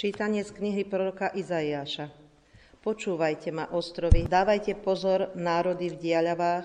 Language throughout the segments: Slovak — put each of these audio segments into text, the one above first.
Čítanie z knihy proroka Izaiáša. Počúvajte ma, ostrovy, dávajte pozor, národy v diaľavách.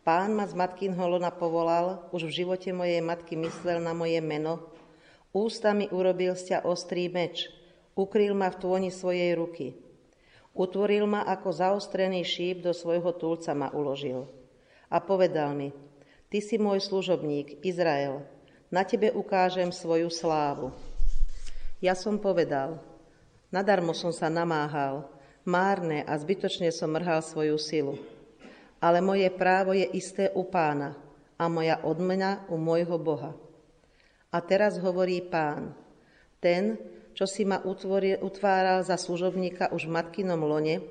Pán ma z matkinho lona povolal, už v živote mojej matky myslel na moje meno. Ústami urobil sťa ostrý meč, ukryl ma v tvoni svojej ruky. Utvoril ma ako zaostrený šíp, do svojho túlca ma uložil. A povedal mi, ty si môj služobník, Izrael, na tebe ukážem svoju slávu. Ja som povedal, nadarmo som sa namáhal, márne a zbytočne som mrhal svoju silu. Ale moje právo je isté u pána a moja odmena u môjho Boha. A teraz hovorí pán, ten, čo si ma utváral za služobníka už v matkinom lone,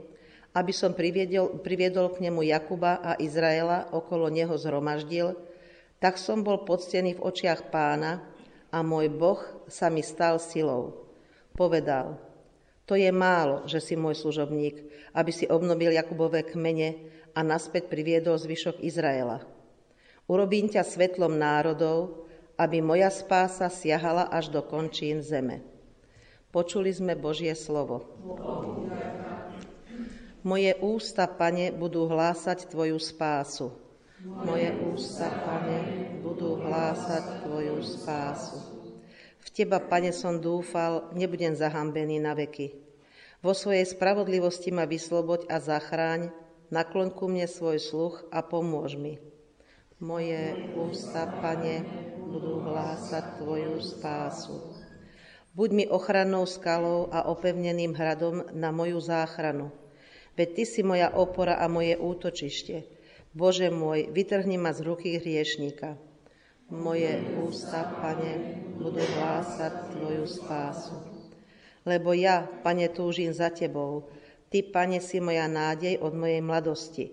aby som priviedol, priviedol k nemu Jakuba a Izraela, okolo neho zhromaždil, tak som bol poctený v očiach pána a môj Boh sa mi stal silou. Povedal, to je málo, že si môj služobník, aby si obnovil Jakubové kmene a naspäť priviedol zvyšok Izraela. Urobím ťa svetlom národov, aby moja spása siahala až do končín zeme. Počuli sme Božie slovo. Moje ústa, Pane, budú hlásať Tvoju spásu. Moje ústa, Pane, budú hlásať Tvoju spásu. Teba, Pane, som dúfal, nebudem zahambený na veky. Vo svojej spravodlivosti ma vysloboď a zachráň, nakloň ku mne svoj sluch a pomôž mi. Moje ústa, Pane, budú hlásať Tvoju spásu. Buď mi ochrannou skalou a opevneným hradom na moju záchranu. Veď Ty si moja opora a moje útočište. Bože môj, vytrhni ma z ruky hriešníka. Moje ústa, Pane, budú hlásať Tvoju spásu. Lebo ja, Pane, túžim za Tebou. Ty, Pane, si moja nádej od mojej mladosti.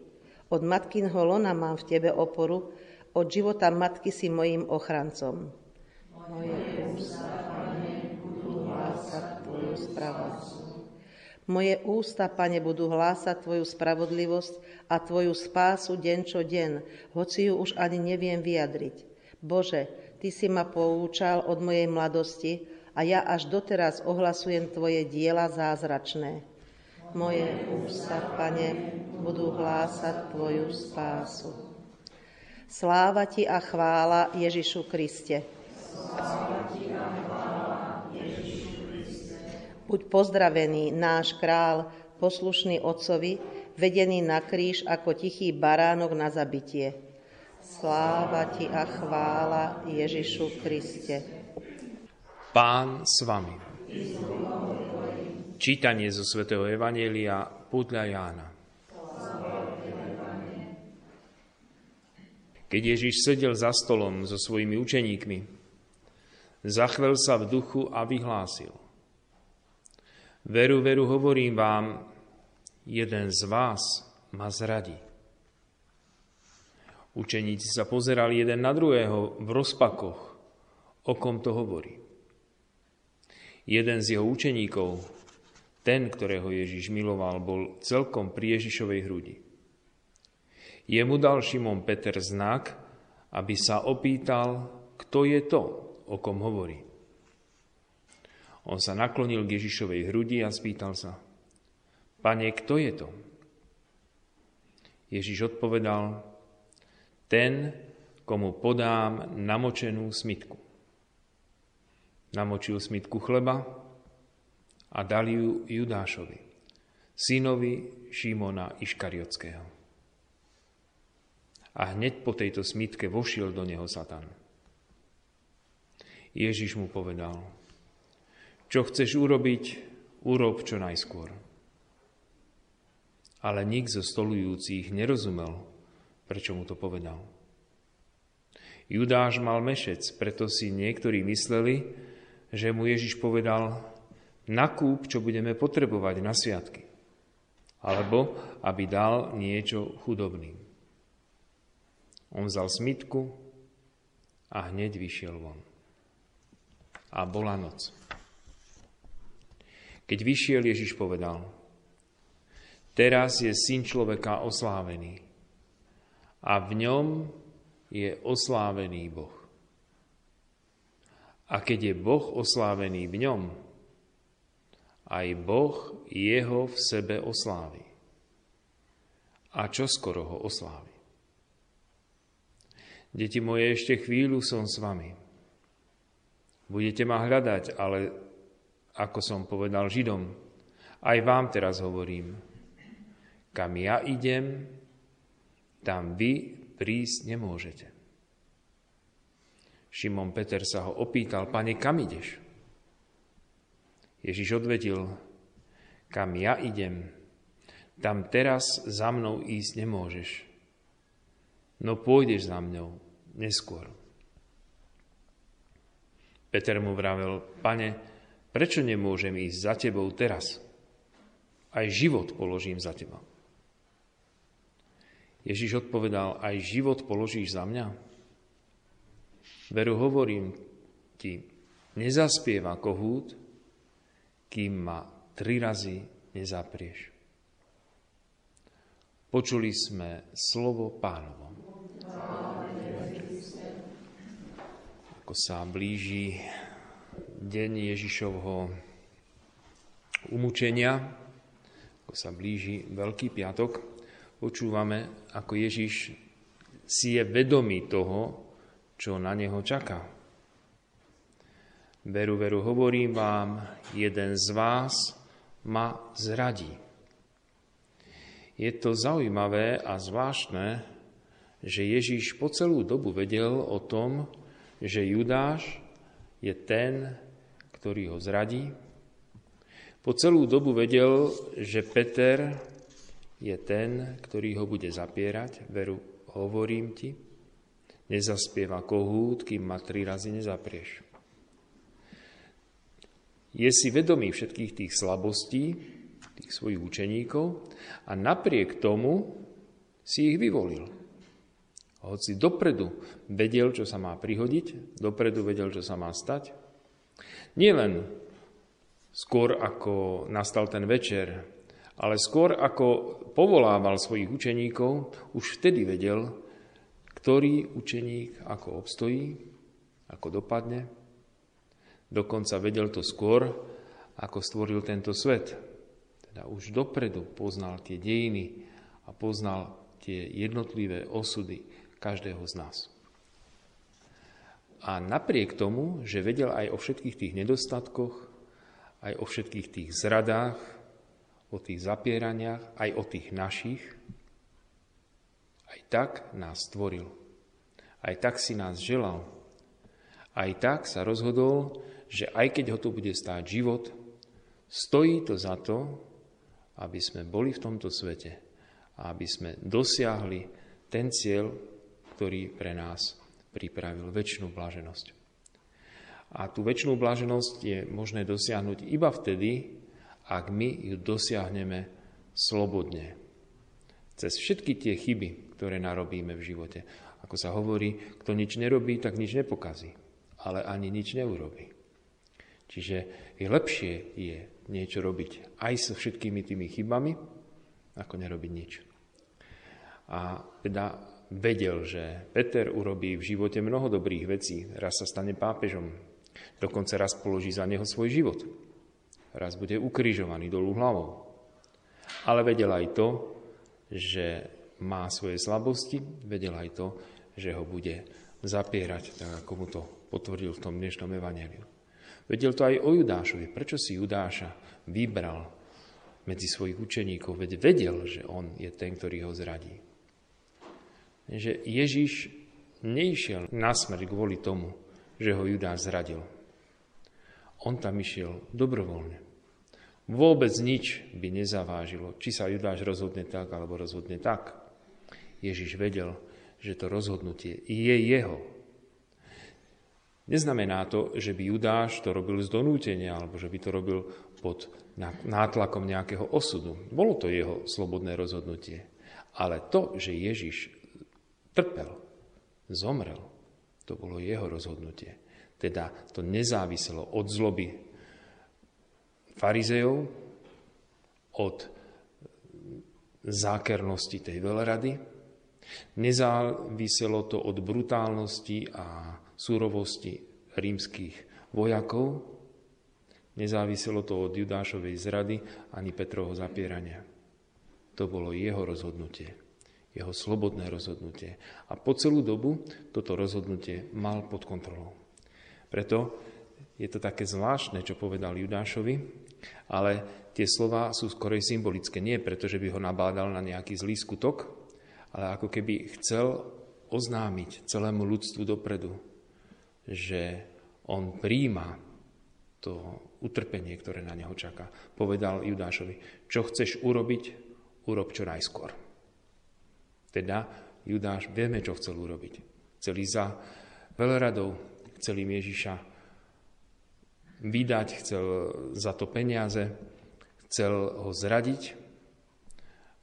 Od matkinho lona mám v Tebe oporu, od života matky si mojim ochrancom. Moje ústa, Pane, budú hlásať Tvoju spravodlivosť. Moje ústa, Pane, budú hlásať Tvoju spravodlivosť a Tvoju spásu deň čo deň, hoci ju už ani neviem vyjadriť. Bože, Ty si ma poučal od mojej mladosti a ja až doteraz ohlasujem Tvoje diela zázračné. Moje ústa, Pane, budú hlásať Tvoju spásu. Sláva Ti a chvála Ježišu Kriste. Sláva ti a chvála Ježišu Buď pozdravený náš král, poslušný otcovi, vedený na kríž ako tichý baránok na zabitie. Sláva ti a chvála Ježišu Kriste. Pán s vami. Čítanie zo svätého Evanielia podľa Jána. Keď Ježiš sedel za stolom so svojimi učeníkmi, zachvel sa v duchu a vyhlásil – Veru, veru, hovorím vám, jeden z vás ma zradí. Učeníci sa pozerali jeden na druhého v rozpakoch, o kom to hovorí. Jeden z jeho učeníkov, ten, ktorého Ježiš miloval, bol celkom pri Ježišovej hrudi. Jemu dal Šimon Peter znak, aby sa opýtal, kto je to, o kom hovorí. On sa naklonil k Ježišovej hrudi a spýtal sa, Pane, kto je to? Ježiš odpovedal, ten, komu podám namočenú smitku. Namočil smitku chleba a dal ju Judášovi, synovi Šimona Iškariotského. A hneď po tejto smitke vošiel do neho Satan. Ježiš mu povedal, čo chceš urobiť, urob čo najskôr. Ale nik zo stolujúcich nerozumel, prečo mu to povedal. Judáš mal mešec, preto si niektorí mysleli, že mu Ježiš povedal, nakúp, čo budeme potrebovať na sviatky. Alebo aby dal niečo chudobným. On vzal smitku a hneď vyšiel von. A bola noc. Keď vyšiel, Ježiš povedal, teraz je syn človeka oslávený a v ňom je oslávený Boh. A keď je Boh oslávený v ňom, aj Boh jeho v sebe oslávi. A čo skoro ho oslávi. Deti moje, ešte chvíľu som s vami. Budete ma hľadať, ale ako som povedal Židom, aj vám teraz hovorím, kam ja idem, tam vy prísť nemôžete. Šimon Peter sa ho opýtal, pane, kam ideš? Ježiš odvedil, kam ja idem, tam teraz za mnou ísť nemôžeš. No pôjdeš za mňou neskôr. Peter mu vravel, pane, prečo nemôžem ísť za tebou teraz? Aj život položím za teba. Ježiš odpovedal, aj život položíš za mňa? Veru hovorím ti, nezaspieva kohút, kým ma tri razy nezaprieš. Počuli sme slovo pánovo. Ako sa blíži deň Ježišovho umúčenia, ako sa blíži Veľký piatok, počúvame, ako Ježiš si je vedomý toho, čo na neho čaká. Veru, veru, hovorím vám, jeden z vás ma zradí. Je to zaujímavé a zvláštne, že Ježíš po celú dobu vedel o tom, že Judáš je ten, ktorý ho zradí. Po celú dobu vedel, že Peter je ten, ktorý ho bude zapierať. Veru, hovorím ti, nezaspieva kohút, kým ma tri razy nezaprieš. Je si vedomý všetkých tých slabostí, tých svojich učeníkov a napriek tomu si ich vyvolil. Hoci dopredu vedel, čo sa má prihodiť, dopredu vedel, čo sa má stať. Nielen skôr ako nastal ten večer, ale skôr ako povolával svojich učeníkov, už vtedy vedel, ktorý učeník ako obstojí, ako dopadne. Dokonca vedel to skôr, ako stvoril tento svet. Teda už dopredu poznal tie dejiny a poznal tie jednotlivé osudy každého z nás. A napriek tomu, že vedel aj o všetkých tých nedostatkoch, aj o všetkých tých zradách, o tých zapieraniach, aj o tých našich, aj tak nás stvoril. Aj tak si nás želal. Aj tak sa rozhodol, že aj keď ho tu bude stáť život, stojí to za to, aby sme boli v tomto svete a aby sme dosiahli ten cieľ, ktorý pre nás pripravil väčšinu blaženosť. A tú väčšinu blaženosť je možné dosiahnuť iba vtedy, ak my ju dosiahneme slobodne. Cez všetky tie chyby, ktoré narobíme v živote. Ako sa hovorí, kto nič nerobí, tak nič nepokazí, ale ani nič neurobí. Čiže je lepšie je niečo robiť aj so všetkými tými chybami, ako nerobiť nič. A teda vedel, že Peter urobí v živote mnoho dobrých vecí. Raz sa stane pápežom, dokonca raz položí za neho svoj život raz bude ukrižovaný dolu hlavou. Ale vedel aj to, že má svoje slabosti, vedel aj to, že ho bude zapierať, tak ako mu to potvrdil v tom dnešnom evaneliu. Vedel to aj o Judášovi. Prečo si Judáša vybral medzi svojich učeníkov? Veď vedel, že on je ten, ktorý ho zradí. Že Ježiš neišiel na smrť kvôli tomu, že ho Judáš zradil. On tam išiel dobrovoľne. Vôbec nič by nezavážilo, či sa Judáš rozhodne tak, alebo rozhodne tak. Ježiš vedel, že to rozhodnutie je jeho. Neznamená to, že by Judáš to robil z donútenia, alebo že by to robil pod nátlakom nejakého osudu. Bolo to jeho slobodné rozhodnutie. Ale to, že Ježiš trpel, zomrel, to bolo jeho rozhodnutie. Teda to nezáviselo od zloby farizejov, od zákernosti tej veľrady, nezáviselo to od brutálnosti a súrovosti rímskych vojakov, Nezáviselo to od Judášovej zrady ani Petrovho zapierania. To bolo jeho rozhodnutie, jeho slobodné rozhodnutie. A po celú dobu toto rozhodnutie mal pod kontrolou. Preto je to také zvláštne, čo povedal Judášovi, ale tie slova sú skorej symbolické. Nie preto, že by ho nabádal na nejaký zlý skutok, ale ako keby chcel oznámiť celému ľudstvu dopredu, že on príjma to utrpenie, ktoré na neho čaká. Povedal Judášovi, čo chceš urobiť, urob čo najskôr. Teda Judáš vieme, čo chcel urobiť. Chcel ísť za veľradou, chcel im Ježiša vydať, chcel za to peniaze, chcel ho zradiť.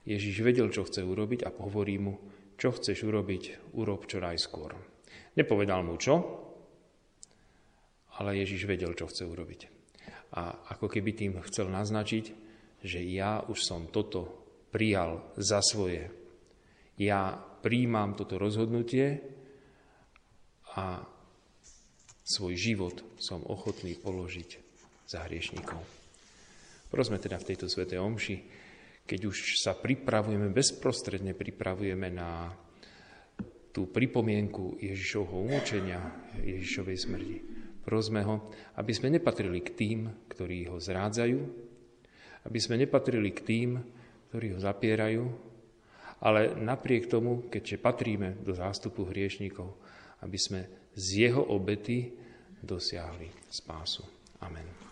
Ježiš vedel, čo chce urobiť a hovorí mu, čo chceš urobiť, urob čo najskôr. Nepovedal mu čo, ale Ježiš vedel, čo chce urobiť. A ako keby tým chcel naznačiť, že ja už som toto prijal za svoje. Ja príjmam toto rozhodnutie a svoj život som ochotný položiť za hriešnikov. Prosme teda v tejto svetej omši, keď už sa pripravujeme, bezprostredne pripravujeme na tú pripomienku Ježišovho umúčenia, Ježišovej smrti. Prosme ho, aby sme nepatrili k tým, ktorí ho zrádzajú, aby sme nepatrili k tým, ktorí ho zapierajú, ale napriek tomu, keďže patríme do zástupu hriešnikov, aby sme z jeho obety dosiahli spásu. Amen.